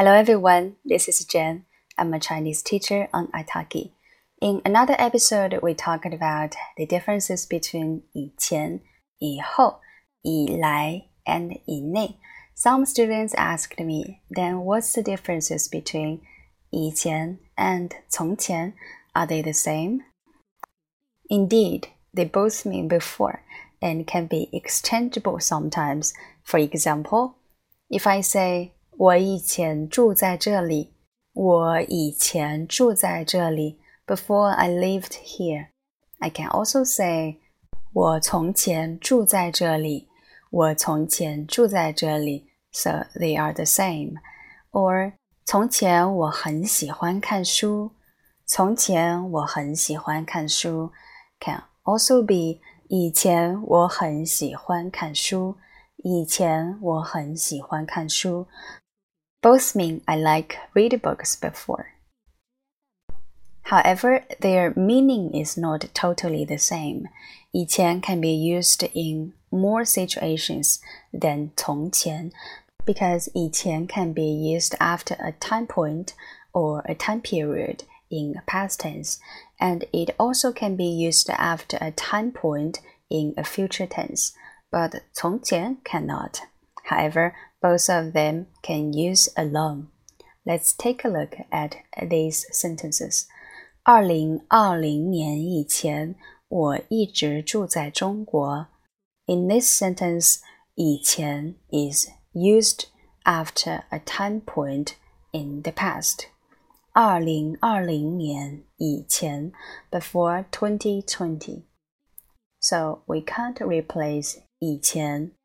Hello everyone, this is Jen. I'm a Chinese teacher on Itaki. In another episode, we talked about the differences between 以前、以后、以来 and 以内. Some students asked me, then what's the differences between 以前 and 从前? Are they the same? Indeed, they both mean before and can be exchangeable sometimes. For example, if I say 我以前住在这里。我以前住在这里。Before I lived here. I can also say 我从前住在这里。我从前住在这里。So they are the same. Or 从前我很喜欢看书。从前我很喜欢看书。Can also be 以前我很喜欢看书。以前我很喜欢看书。 Both mean I like read books before. However, their meaning is not totally the same. 以前 can be used in more situations than 从前 because 以前 can be used after a time point or a time period in past tense, and it also can be used after a time point in a future tense, but 从前 cannot. However, both of them can use alone. Let's take a look at these sentences. 二零二零年以前，我一直住在中国。In this sentence, 以前 is used after a time point in the past. 二零二零年以前 before 2020. So we can't replace 以前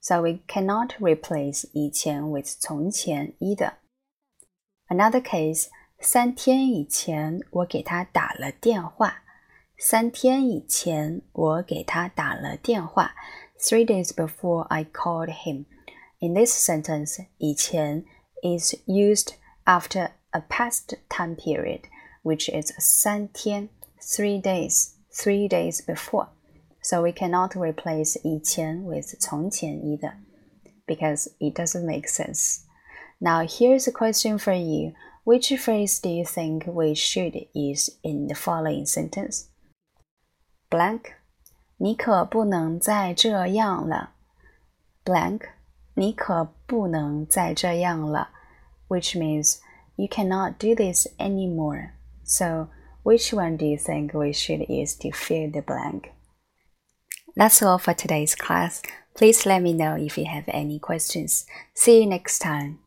so we cannot replace 以前 with 从前 either. Another case，三天以前我给他打了电话。三天以前我给他打了电话。Three days before I called him. In this sentence, 以前 is used after a past time period, which is 三天, three days, three days before so we cannot replace 以前 with 从前 either because it doesn't make sense. Now here's a question for you. Which phrase do you think we should use in the following sentence? Blank. 你可不能再这样了。Blank. 你可不能再这样了 which means you cannot do this anymore. So, which one do you think we should use to fill the blank? That's all for today's class. Please let me know if you have any questions. See you next time.